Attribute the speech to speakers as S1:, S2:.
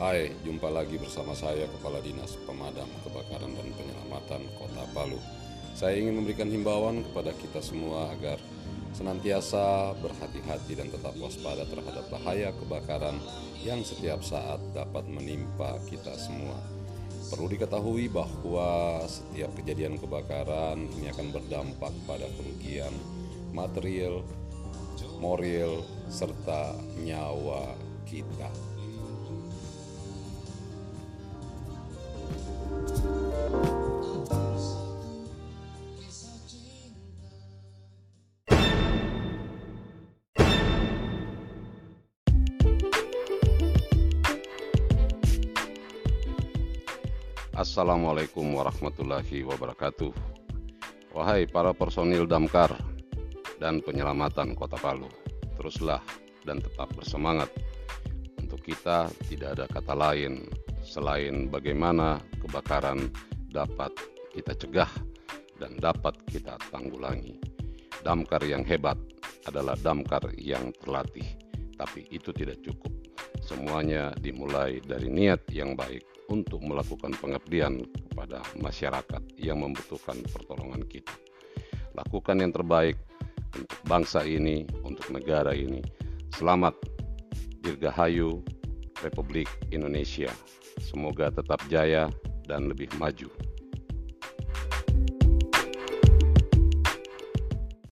S1: Hai, jumpa lagi bersama saya Kepala Dinas Pemadam Kebakaran dan Penyelamatan Kota Palu. Saya ingin memberikan himbauan kepada kita semua agar senantiasa berhati-hati dan tetap waspada terhadap bahaya kebakaran yang setiap saat dapat menimpa kita semua. Perlu diketahui bahwa setiap kejadian kebakaran ini akan berdampak pada kerugian material, moral, serta nyawa kita. Assalamualaikum warahmatullahi wabarakatuh. Wahai para personil damkar dan penyelamatan Kota Palu, teruslah dan tetap bersemangat. Untuk kita tidak ada kata lain selain bagaimana kebakaran dapat kita cegah dan dapat kita tanggulangi. Damkar yang hebat adalah damkar yang terlatih, tapi itu tidak cukup. Semuanya dimulai dari niat yang baik untuk melakukan pengabdian kepada masyarakat yang membutuhkan pertolongan kita. Lakukan yang terbaik untuk bangsa ini, untuk negara ini. Selamat Dirgahayu Republik Indonesia. Semoga tetap jaya dan lebih maju.